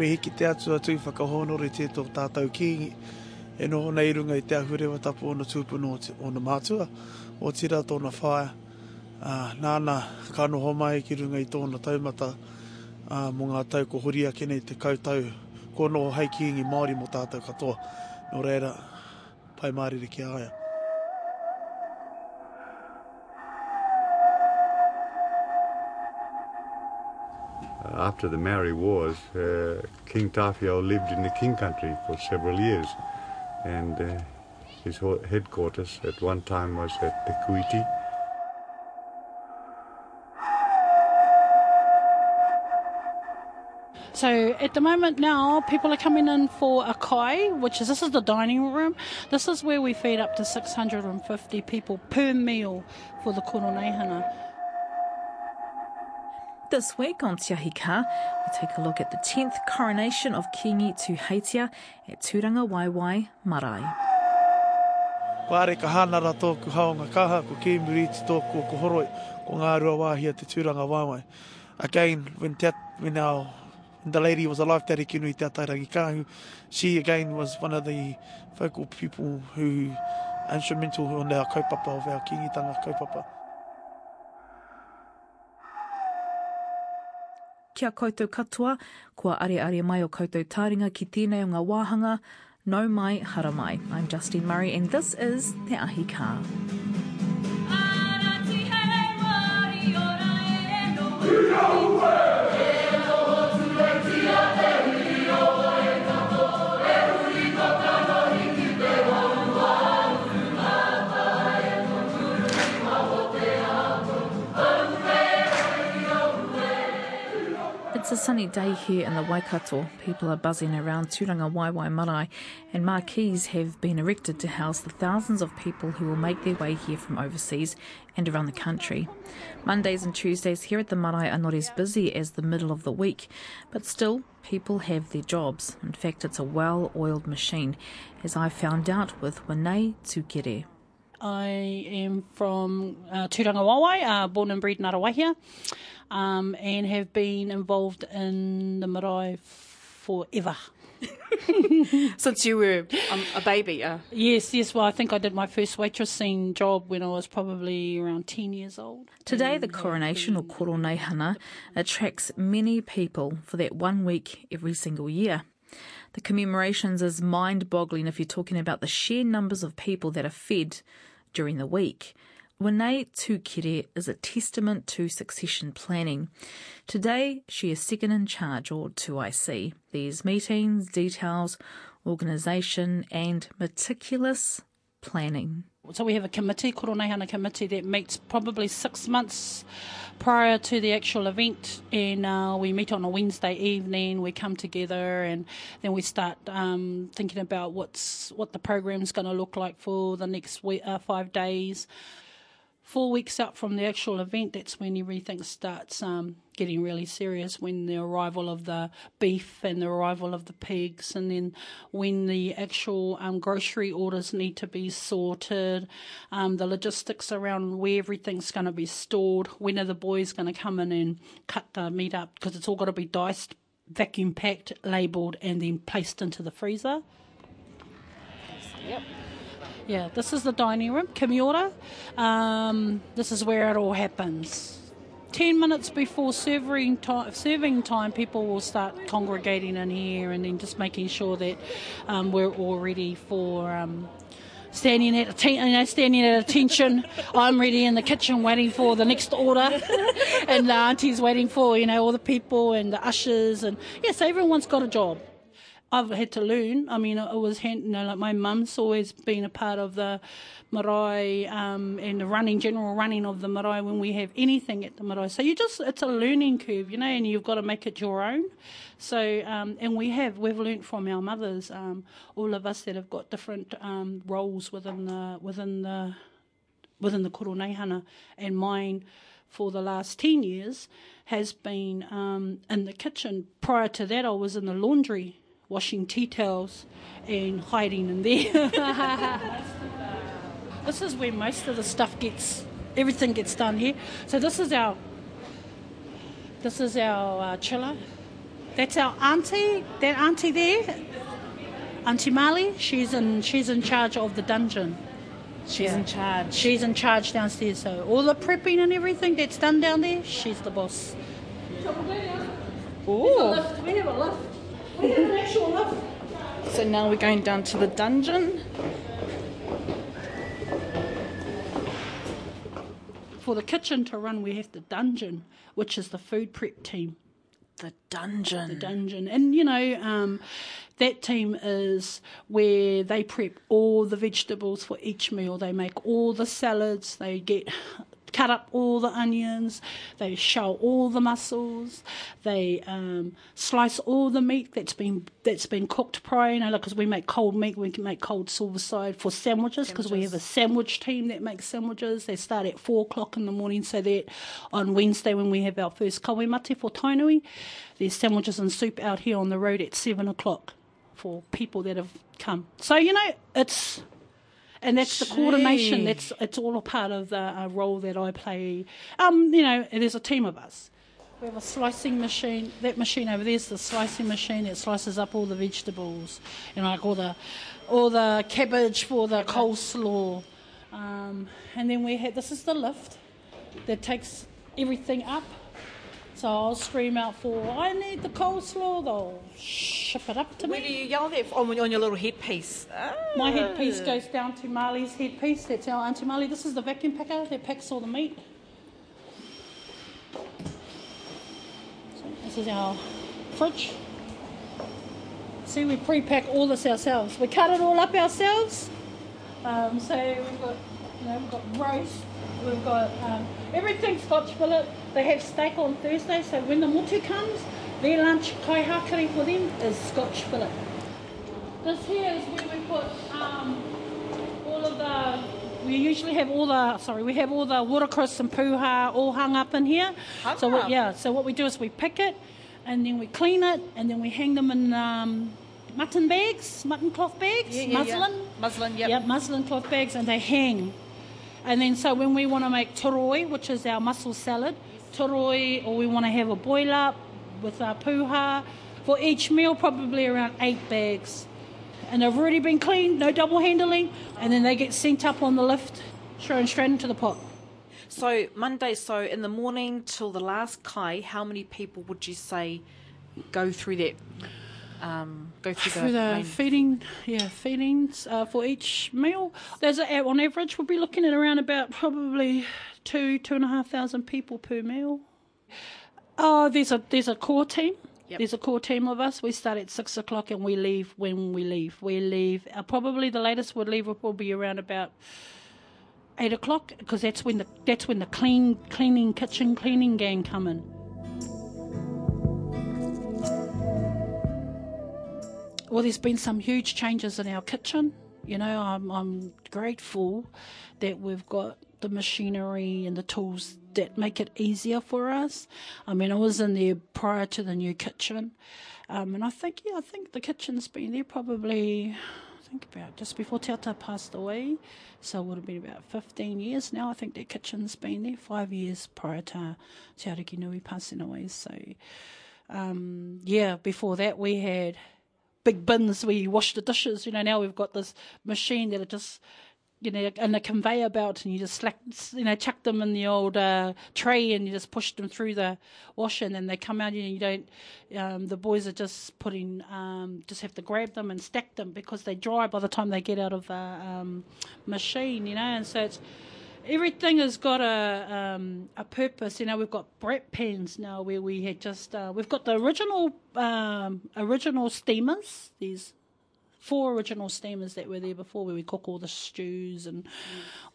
me hiki te atu atu i whakahono re te tō tātou ki e noho nei runga i te ahurewa tapu ona tūpuno o, na mātua o tira tōna whaia. Uh, nāna kano ho mai ki runga i tōna taumata uh, mō ngā tau ko hori ake nei te kautau ko noho hei ki ingi Māori mō tātou katoa. Nō reira, pai Māori ki aia. After the Maori Wars, uh, King Tawhiao lived in the King Country for several years, and uh, his headquarters at one time was at Te Kuiti. So at the moment now, people are coming in for a kai, which is this is the dining room. This is where we feed up to 650 people per meal for the koroneihana. This week on Tiahika, we take a look at the 10th coronation of Kingi Tuheitia at Turanga Waiwai Marae. Pare ka hanara tōku haonga kaha, ko ke muriti tōku o Kohoroi ko ngā rua wāhia te Turanga Waiwai. Again, when, te, when, our, when the lady was alive, Tere Kinui Te Atairangi Kāhu, she again was one of the focal people who instrumental on our kaupapa of our kingitanga kaupapa. Kia koutou katoa, kua are are mai o koutou tāringa ki tēnei o ngā wāhanga, no mai, hara mai. I'm Justine Murray and this is Te Ahi Kaa. It's a sunny day here in the Waikato. People are buzzing around Turangawaewae Marae and marquees have been erected to house the thousands of people who will make their way here from overseas and around the country. Mondays and Tuesdays here at the marae are not as busy as the middle of the week, but still, people have their jobs. In fact, it's a well-oiled machine, as I found out with Wynae Tukere. I am from uh, Turangawaewae, uh, born and bred in Arawahia, um, and have been involved in the marae forever. Since you were um, a baby, uh. Yes, yes. Well, I think I did my first waitressing job when I was probably around 10 years old. Today, the coronation or koroneihana attracts many people for that one week every single year. The commemorations is mind boggling if you're talking about the sheer numbers of people that are fed during the week. Wynae Tukere is a testament to succession planning. Today, she is second in charge, or 2IC. These meetings, details, organisation, and meticulous planning. So we have a committee, Koroneihana committee, that meets probably six months prior to the actual event, and uh, we meet on a Wednesday evening. We come together, and then we start um, thinking about what's what the program's going to look like for the next week, uh, five days. Four weeks out from the actual event, that's when everything starts um, getting really serious. When the arrival of the beef and the arrival of the pigs, and then when the actual um, grocery orders need to be sorted, um, the logistics around where everything's going to be stored, when are the boys going to come in and cut the meat up because it's all got to be diced, vacuum packed, labelled, and then placed into the freezer. Yep. Yeah, this is the dining room, Kimiora. Um, this is where it all happens. Ten minutes before serving time, serving time, people will start congregating in here, and then just making sure that um, we're all ready for um, standing at atten- you know, standing at attention. I'm ready in the kitchen waiting for the next order, and the auntie's waiting for you know all the people and the ushers, and yes, yeah, so everyone's got a job. I've had to learn. I mean, it was hand, you know, like my mum's always been a part of the marae um, and the running, general running of the marae when we have anything at the marae. So you just, it's a learning curve, you know, and you've got to make it your own. So, um, and we have, we've learnt from our mothers, um, all of us that have got different um, roles within the, within the, within the koroneihana, and mine for the last 10 years has been um, in the kitchen. Prior to that, I was in the laundry washing tea towels and hiding in there. this is where most of the stuff gets, everything gets done here. So this is our, this is our uh, chiller. That's our auntie. That auntie there, Auntie Marley. She's in. She's in charge of the dungeon. She's Yeah. in charge. She's in charge downstairs. So all the prepping and everything that's done down there, she's the boss. Ooh. We have a lift. We have an actual lift. So now we're going down to the dungeon. For the kitchen to run, we have the dungeon, which is the food prep team. The dungeon. the dungeon. And you know, um, that team is where they prep all the vegetables for each meal. They make all the salads. They get cut up all the onions. They shell all the mussels. They um, slice all the meat that's been that's been cooked prior. You know, because we make cold meat, we can make cold silverside for sandwiches because we have a sandwich team that makes sandwiches. They start at four o'clock in the morning, so that on Wednesday when we have our first kawemate for Tainui, there's sandwiches and soup out here on the road at seven o'clock for people that have come. So you know, it's and that's the coordination. That's it's all a part of the uh, role that I play. Um, you know, there's a team of us. We have a slicing machine. That machine over there is the slicing machine that slices up all the vegetables, you know, like all the, all the cabbage for the coleslaw. Um, and then we have this is the lift that takes everything up. So I'll scream out for I need the coleslaw. They'll ship it up to Where me. Where do you yell that on, on your little headpiece? My headpiece goes down to Marley's headpiece. That's our Auntie Marley. This is the vacuum packer that packs all the meat. So this is our fridge. See, we pre-pack all this ourselves. We cut it all up ourselves. Um, so we've got, you know, we've got roast. We've got um, everything Scotch fillet. They have steak on Thursday, so when the motu comes, their lunch kai hakari for them is Scotch fillet. This here is where we put um, all of the. We usually have all the. Sorry, we have all the watercress and puha all hung up in here. Hung so what, yeah, so what we do is we pick it, and then we clean it, and then we hang them in um, mutton bags, mutton cloth bags, Yeah, yeah, yeah. muslin. Muslin, yep. Yep, muslin cloth bags, and they hang. And then so when we want to make toroi, which is our mussel salad, toroi, or we want to have a boil up with our puha, for each meal probably around eight bags. And they've already been cleaned, no double handling, and then they get sent up on the lift, thrown straight into the pot. So Monday, so in the morning till the last kai, how many people would you say go through that? Um, go through, Through the main- feeding, yeah, feedings uh, for each meal. There's a, on average, we'll be looking at around about probably two, two and a half thousand people per meal. Oh, there's a there's a core team. Yep. There's a core team of us. We start at six o'clock and we leave when we leave. We leave uh, probably the latest we'll leave will be around about eight o'clock because that's when the that's when the clean cleaning kitchen cleaning gang come in. Well, there's been some huge changes in our kitchen. You know, I'm, I'm grateful that we've got the machinery and the tools that make it easier for us. I mean, I was in there prior to the new kitchen, um, and I think, yeah, I think the kitchen's been there probably, I think about just before Te Ata passed away. So it would have been about 15 years now. I think that kitchen's been there, five years prior to Te Ariki Nui passing away. So, um, yeah, before that we had big bins where you wash the dishes. You know, now we've got this machine that just, you know, in a conveyor belt, and you just slack, you know, chuck them in the old uh, tray, and you just push them through the wash, and then they come out, and you don't. Um, the boys are just putting, um, just have to grab them and stack them because they dry by the time they get out of the um, machine. You know, and so it's everything has got a um, a purpose. You know, we've got brat pans now where we had just uh, we've got the original um, original steamers. These four original steamers that were there before, where we cook all the stews and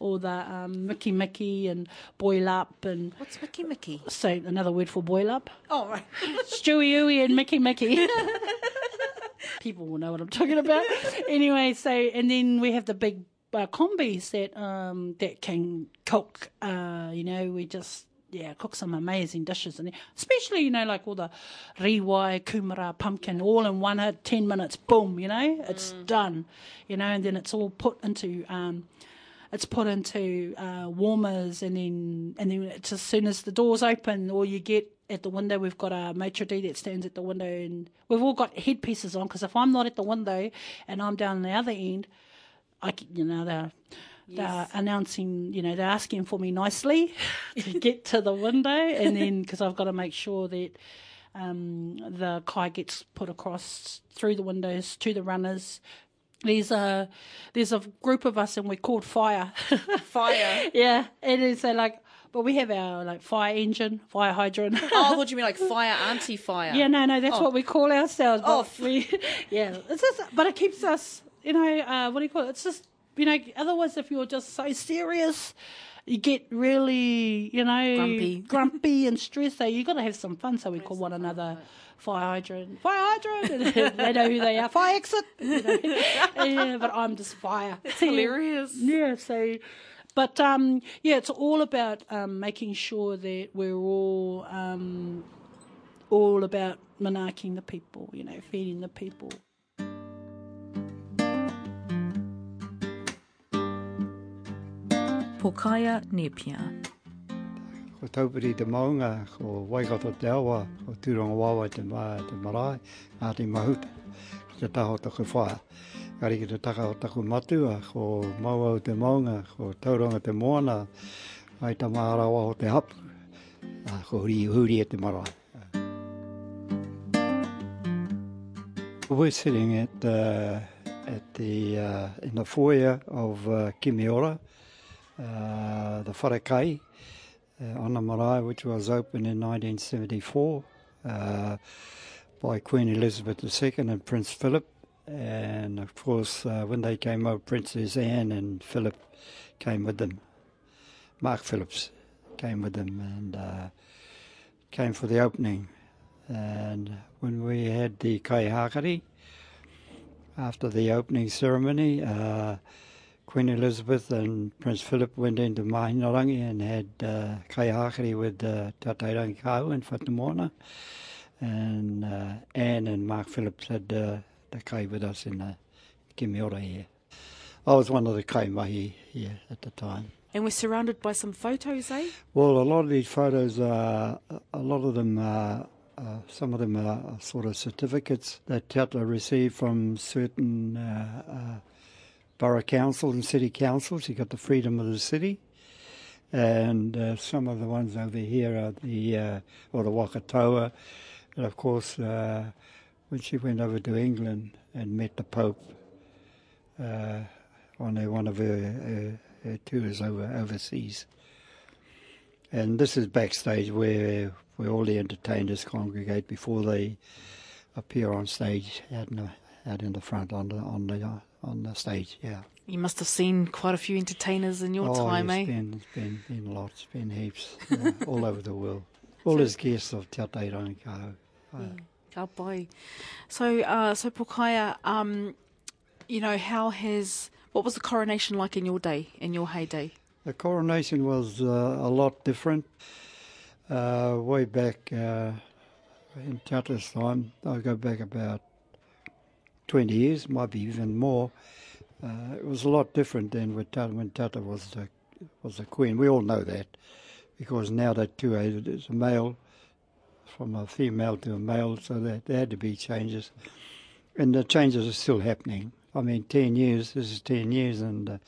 all the um, Mickey Mickey and boil up and What's Mickey Mickey? so another word for boil up. Oh, right. Stewie Ooey and Mickey Mickey. People will know what I'm talking about. anyway, so and then we have the big uh, combis that um, that can cook. Uh, you know, we just yeah cook some amazing dishes and. Especially you know like all the riwai, kumara, pumpkin, all in one hit, ten minutes, boom. You know, it's done. You know, and then it's all put into. Um, it's put into uh, warmers and then and then it's as soon as the doors open all you get at the window. We've got a maitre d' that stands at the window, and we've all got headpieces on because if I'm not at the window and I'm down on the other end, I you know they're they're announcing, you know, they're asking for me nicely to get to the window, and then because I've got to make sure that um, the kai gets put across through the windows to the runners. There's a there's a group of us, and we're called fire. Fire. yeah, and it is. So like, but we have our like fire engine, fire hydrant. oh, what do you mean, like fire, anti-fire? Yeah, no, no, that's what we call ourselves. Oh, we, yeah, it's just, but it keeps us, you know, uh, what do you call it? It's just, you know, otherwise, if you're just so serious, you get really, you know, Grumpy. grumpy and stressed. So you've got to have some fun. So we call one another fire hydrant, fire hydrant. They know who they are. Fire exit. You know? yeah, but I'm just fire. It's hilarious. Yeah, so but um yeah, it's all about um making sure that we're all um all about manaking the people, you know, feeding the people. Pokaia Nepia. Ko taupiri te maunga, ko waikato te awa, ko tūronga wawa te, ma, te marae, a te mahuta, ki te taho taku whaa. Kari ki te taka o taku matua, ko maua o te maunga, ko tauranga te moana, ai ta maharawa o te hapu, a ko huri, huri e te marae. We're sitting at uh, at the uh, in the foyer of uh, Kimiora, uh, the Wharekai, uh, on the marae, which was opened in 1974 uh, by Queen Elizabeth II and Prince Philip. And of course, when they came over, Princess Anne and Philip came with them. Mark Phillips came with them and came for the opening. And when we had the kaihakari, after the opening ceremony, uh, Queen Elizabeth and Prince Philip went into Mahinarangi and had uh, with uh, Tatairangi Kau and Whatumoana. And uh, Anne and Mark Phillips had uh, the kai with us in the Kimiora here. I was one of the kai mahi here at the time. And we're surrounded by some photos, eh? Well, a lot of these photos are, a lot of them are, uh, some of them are sort of certificates that Tatla received from certain uh, uh, borough councils and city councils. He got the freedom of the city. And uh, some of the ones over here are the, uh, or the Wakatoa. And of course, uh, when she went over to England and met the Pope uh, on one of her, her, tours over overseas. And this is backstage where where all the entertainers congregate before they appear on stage out in the, out in the front on the on the on the stage. Yeah. You must have seen quite a few entertainers in your oh, time, it's eh? been it's been been lots, been heaps, yeah, all over the world. All as guests of Te Kau. Uh, Ka pai. So, uh, so Pokaia, um, you know, how has what was the coronation like in your day, in your heyday? The coronation was uh, a lot different. Uh, way back uh, in Tata's time, I go back about 20 years, might be even more. Uh, it was a lot different than when Tata, when Tata was the was the queen. We all know that because now that too is a male from a female to a male, so that there had to be changes, and the changes are still happening. I mean, 10 years, this is 10 years, and uh,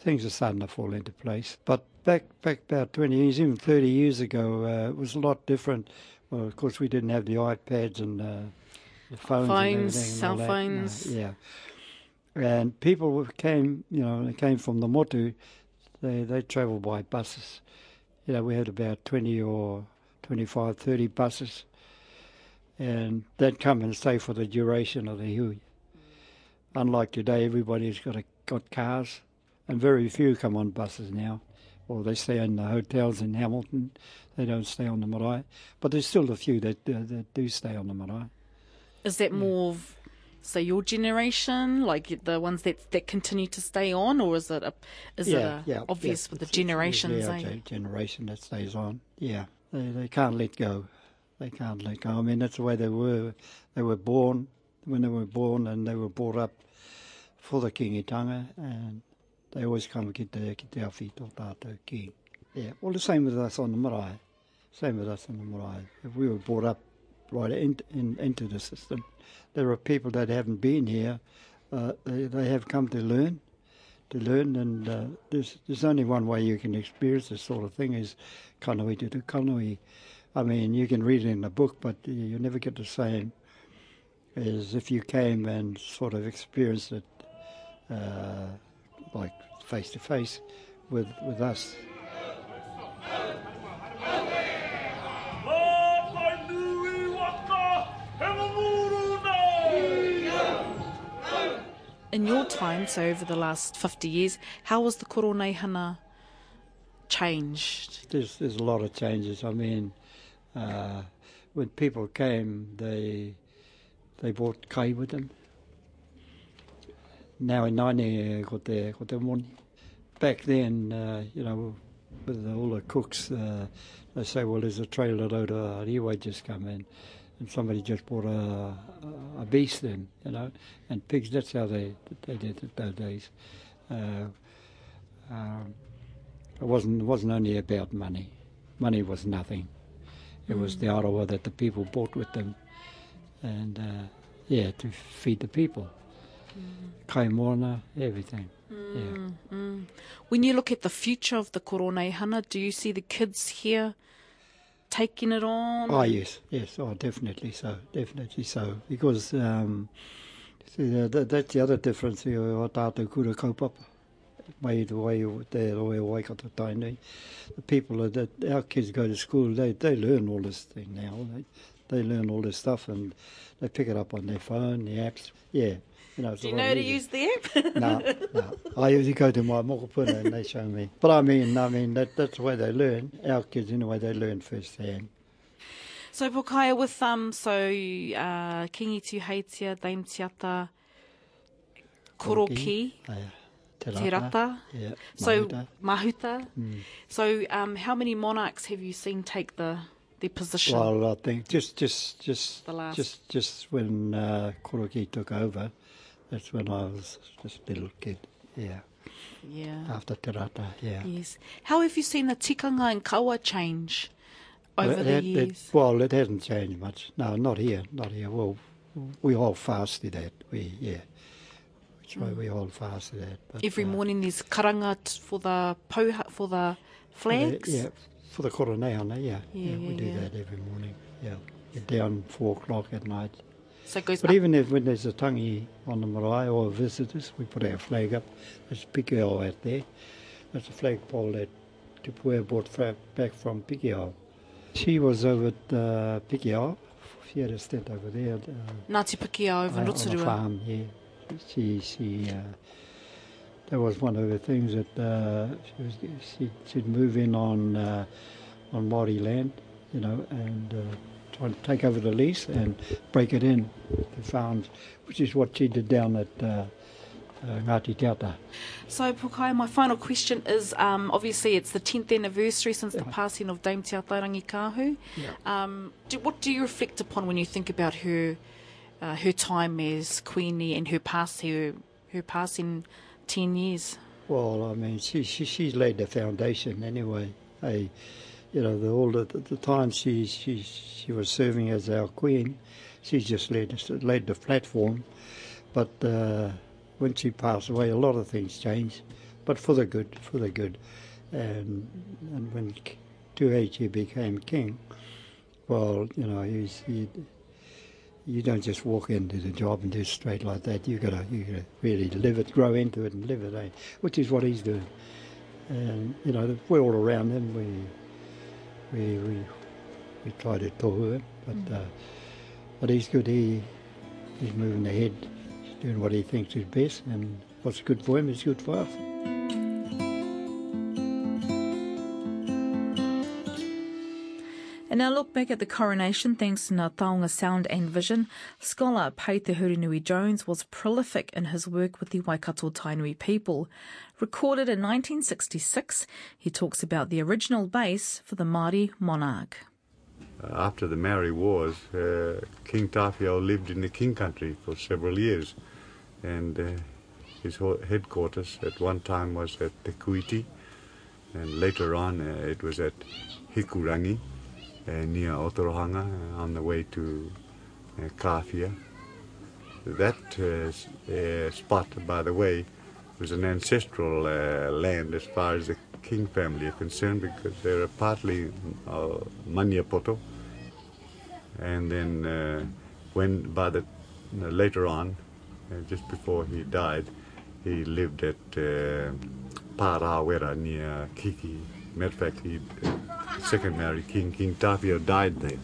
things are starting to fall into place. But back back about 20 years, even 30 years ago, uh, it was a lot different. Well, of course, we didn't have the iPads and uh, the phones, Phones, and cell. No, phones. yeah. And people came, you know, they came from the Motu, they, they travelled by buses. You know, we had about 20 or 25, 30 buses. And they'd come and stay for the duration of the hui. Unlike today, everybody's got a, got cars, and very few come on buses now. Or they stay in the hotels in Hamilton. They don't stay on the marae. But there's still a few that, uh, that do stay on the marae. Is that more of, say, your generation, like the ones that that continue to stay on, or is it a, is it a obvious with the It's- it's generations? usually eh? generation that stays on. Yeah, they they can't let go. They can't let go. I mean, that's the way they were. They were born when they were born, and they were brought up for the kingitanga, and they always come ki their ki te awhi tō tātou king. Yeah, well, the same with us on the marae. Same with us on the marae. If we were brought up right in, in, into the system, there are people that haven't been here. Uh, they, they have come to learn, to learn, and uh, there's there's only one way you can experience this sort of thing is kanoi to do kanoi. I mean, you can read it in a book, but you never get the same as if you came and sort of experienced it, uh, like face to face with with us. In your time, so over the last 50 years, how was the Koroneihana changed? There's there's a lot of changes. I mean, uh, when people came, they they brought kai with them. Now in Naini, got their got their money. Back then, uh, you know, with all the cooks, uh, they say, well, there's a trailer load of riwa just come in, and somebody just bought a, a beast then, you know, and pigs. That's how they they did it those days. Uh, um, it wasn't it wasn't only about money. Money was nothing. It was the arawa that the people bought with them, and uh, yeah, to feed the people. Kaimona, everything. Yeah. Mm. When you look at the future of the Koroneihana, do you see the kids here taking it on? Oh yes, yes, oh definitely so, definitely so. Because um, see, that, that- that's the other difference here. O tātou kura kaupapa. Mai the way te roe o Waikato tainui. The people that our kids go to school, they they learn all this thing now. They they learn all this stuff and they pick it up on their phone, the apps. Yeah, you know. Do you know to use the app? no, no. I usually go to my mokopuna and they show me. But I mean, I mean that that's the way they learn. Our kids, anyway, they learn firsthand. So Pokaia with um so uh Kingi Tuheitia, Dame Te Ata, Koroki, te Te Rata. Yeah. So mahuta. Mahuta. Mm. So um how many monarchs have you seen take the the position? Well, I think just just just The last. just just when uh, Koroki took over, that's when I was just a little kid. Yeah. yeah. After Te Rata, yeah. Yes. How have you seen the tikanga and kawa change over Well, the it- it- years? well, it hasn't changed much. No, not here, not here. Well, we hold fast to that. We yeah. That's why we hold fast to that. But, Mm. Every uh, morning there's karanga for the pauha, for the flags. Yeah, for the Koroneihana, yeah. Yeah, we yeah, do yeah. that every morning. Yeah, down four o'clock at night. So it goes But up. even if when there's a tangi on the marae or visitors, we put our flag up. There's Pikiao out there. That's a flagpole that Te Puea brought fra- back from Pikiao. She was over at uh, Pikiao. She had a stint over there. Uh, Ngāti Pikiao over uh, on Rotorua. farm, yeah. She, she, uh, that was one of the things that uh, she was, she, she'd move in on, uh, on Māori land, you know, and uh, try to take over the lease and break it in to farms, which is what she did down at uh, uh, Ngāti Te Ata. So, Pokaia, my final question is um, obviously it's the 10th anniversary since the passing of Dame Te Atairangi Kahu. Um, do, what do you reflect upon when you think about her uh, her time as Queenie and her pass her, her passing 10 years? Well, I mean, she, she she's laid the foundation anyway. Hey, you know, the, all the, the time she, she she was serving as our queen, she just laid laid the platform. But uh, when she passed away, a lot of things changed, but for the good, for the good. And and when Tuheitia became king, well, you know, he's, he you don't just walk into the job and do straight like that. You gotta you gotta really live it, grow into it, and live it. Eh? Which is what he's doing. And you know, we're all around him. We we we, we try to tohu him, but uh, but he's good. He he's moving ahead. He's doing what he thinks is best, and what's good for him is good for us. And now look back at the coronation thanks to Ngā Sound and Vision. Scholar Pei Te Hurinui Jones was prolific in his work with the Waikato Tainui people. Recorded in 1966, he talks about the original base for the Māori monarch. Uh, after the Maori Wars, uh, King Tawhiao lived in the King Country for several years, and uh, his headquarters at one time was at Te Kuiti, and later on uh, it was at Hikurangi, near Otorohanga uh, on the way to uh, Kawhia. That uh, uh, spot, by the way, was an ancestral uh, land as far as the King family are concerned because they're partly uh, Maniapoto. And then uh, when by the uh, later on, uh, just before he died, he lived at uh, Parawera near Kiki. Matter of fact, he uh, second married king, King Tawhiao, died there.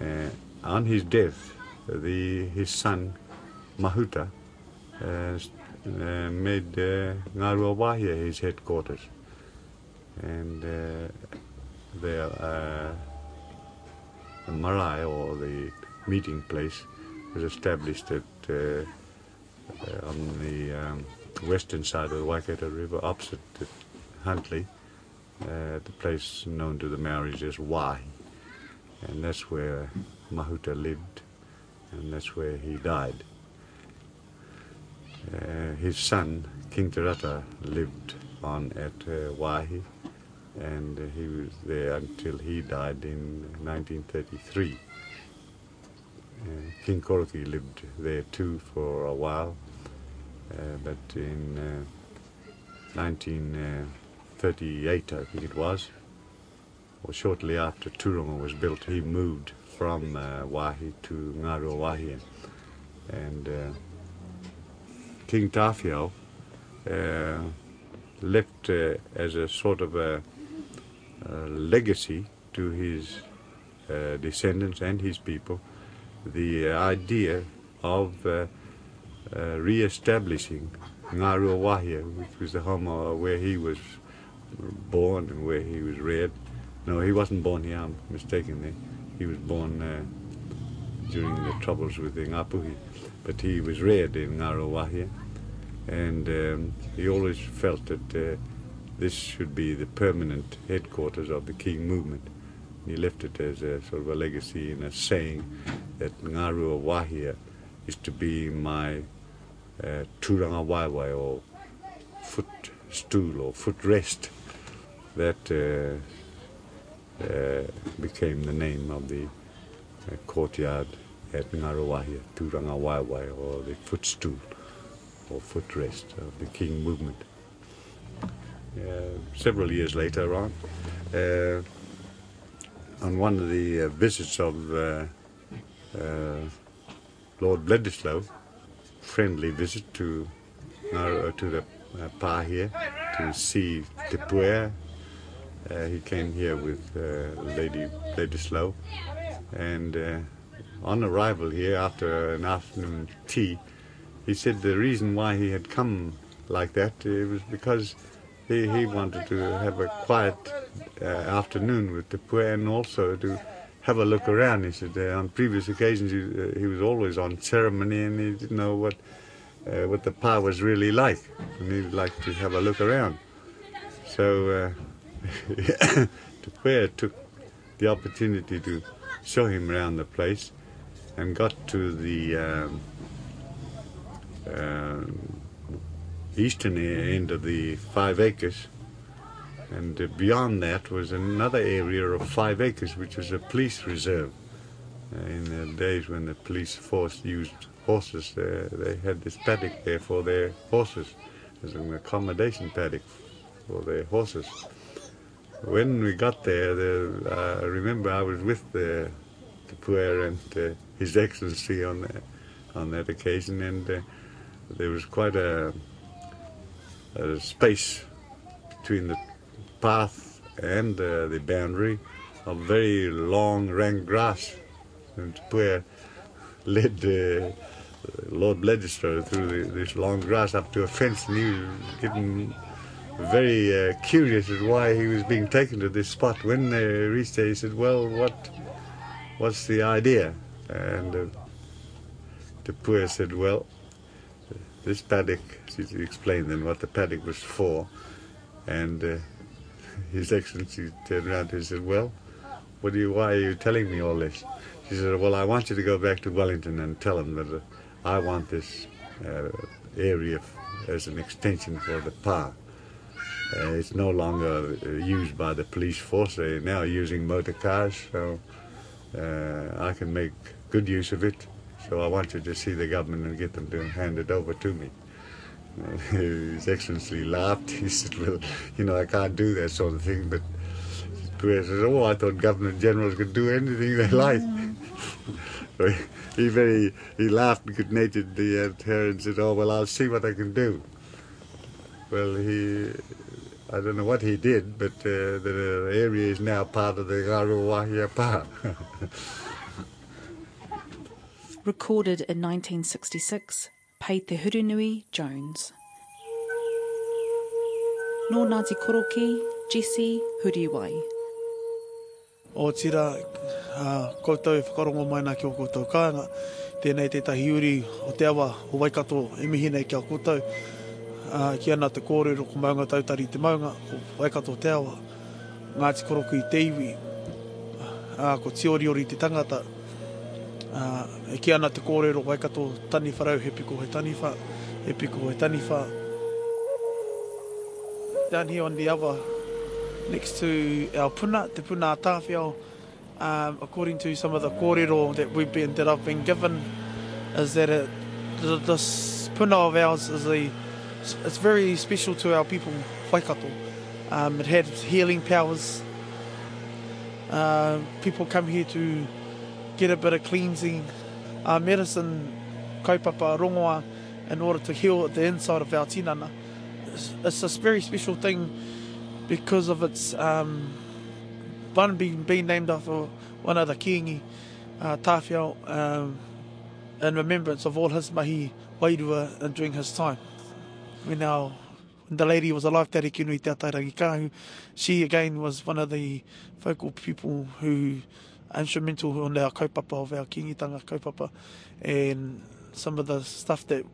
Uh, on his death, the his son Mahuta uh, uh, made uh, his headquarters, and uh, uh, the marae or the meeting place was established at on the um, western side of the Waikato River, opposite Huntly, uh, the place known to the Maoris as Wai, and that's where Mahuta lived, and that's where he died. Uh, his son, King Te Rata, lived on at uh, and uh, he was there until he died in 1933. Uh, King Koroki lived there too for a while, uh, but in uh, 19 38, I think it was, or shortly after Turuma was built, he moved from uh, Wahi to Ngaruawahi. And uh, King Tawhiao uh, left uh, as a sort of a, a legacy to his uh, descendants and his people the idea of uh, uh, re-establishing Ngaruawahia, which was the home where he was born and where he was reared. No, he wasn't born here, I'm mistaken there. He was born uh, during the troubles with the Ngapuhi, but he was reared in Ngaruawahia, and um, he always felt that uh, this should be the permanent headquarters of the King movement. He left it as a sort of a legacy and a saying that Ngaruawahia is to be my uh, turangawaewae or footstool or footrest. That uh, uh, became the name of the uh, courtyard at Ngaruawahia, Turangawaewae, or the footstool or footrest of the King movement. Uh, several years later on, uh, on one of the uh, visits of Lord Bledisloe, friendly visit to to the Pa here to see Te Puea. Uh, he came here with uh, Lady Bledisloe, and uh, on arrival here after an afternoon tea, he said the reason why he had come like that uh, was because he, he wanted to have a quiet uh, afternoon with Te Puea and also to have a look around. He said uh, on previous occasions he, he was always on ceremony and he didn't know what what the pa was really like, and he'd like to have a look around. So Puea took the opportunity to show him around the place and got to the um, um eastern end of the five acres. And beyond that was another area of five acres, which was a police reserve. Uh, in the days when the police force used horses, uh, they had this paddock there for their horses, as an accommodation paddock for their horses. When we got there, the, I remember I was with the, Te Puea and uh, His Excellency on that, on that occasion, and uh, there was quite a, a space between the path and uh, the boundary of very long rank grass, and Te Puea led uh, Lord Bledisloe through the, this long grass up to a fence, and he was getting very uh, curious as why he was being taken to this spot. When they reached there, he said, "Well, what, what's the idea?" And uh, Te Puea said, "Well, this paddock." She explained then what the paddock was for, and uh, His Excellency turned around and said, "Well, what you? Why are you telling me all this?" She said, "Well, I want you to go back to Wellington and tell them that uh, I want this uh, area as an extension for the PA." Uh, it's no longer uh, used by the police force. They're now using motor cars, so uh, I can make good use of it. So I wanted to see the government and get them to hand it over to me. His Excellency laughed. He said, "Well, you know, I can't do that sort of thing." But Chris says, "Oh, I thought governor generals could do anything they like." so he, he very he laughed good-naturedly at her and said, "Oh, well, I'll see what I can do." Well, he I don't know what he did, but uh, the area is now part of the Garuawahia Pa. Recorded in 1966, Pei Te Hurunui Jones. Nō Ngāti Koroki, Jesse Huriwai. O tira, uh, koutou e whakarongo mai nā ki o koutou kāinga. Tēnei tētahi uri o te awa o Waikato e mihi nei ki a koutou. Uh, ki ana te kōrero ko maunga tautari te maunga o Waikato te awa. Ngāti koroku i te iwi. Uh, ko tiori ori te tangata. Uh, e ki ana te kōrero Waikato tani wharau he piko he tani wha. He piko he tani wha. Down here on the other next to our puna, te puna tāwhiao, um, according to some of the kōrero that we've been, that I've been given, is that it, this puna of ours is a, it's very special to our people, Waikato. Um, it had healing powers. Uh, people come here to get a bit of cleansing, uh, medicine, kaupapa, rongoa, in order to heal the inside of our tinana. It's, it's a very special thing because of its um, one being, being named after one of the kingi, uh, Tāwhiao, um, in remembrance of all his mahi wairua during his time. When, our, when the lady was alive, Tere Kinui Te Atairangi Kāhu, she again was one of the focal people who instrumental on our kaupapa of our kingitanga kaupapa and some of the stuff that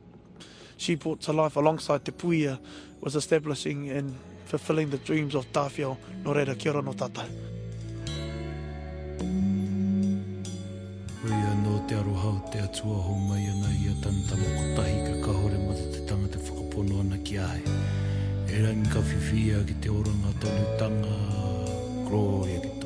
she brought to life alongside Te Puia was establishing and fulfilling the dreams of Tāwhiao no reira kia ora no tātai. Ria no te arohau te atua ho mai ana i a tantama ko tahi ka kahore mata te tangata whono ana ki ae. E rangi ka whiwhia ki te oranga tonu tanga, gloria ki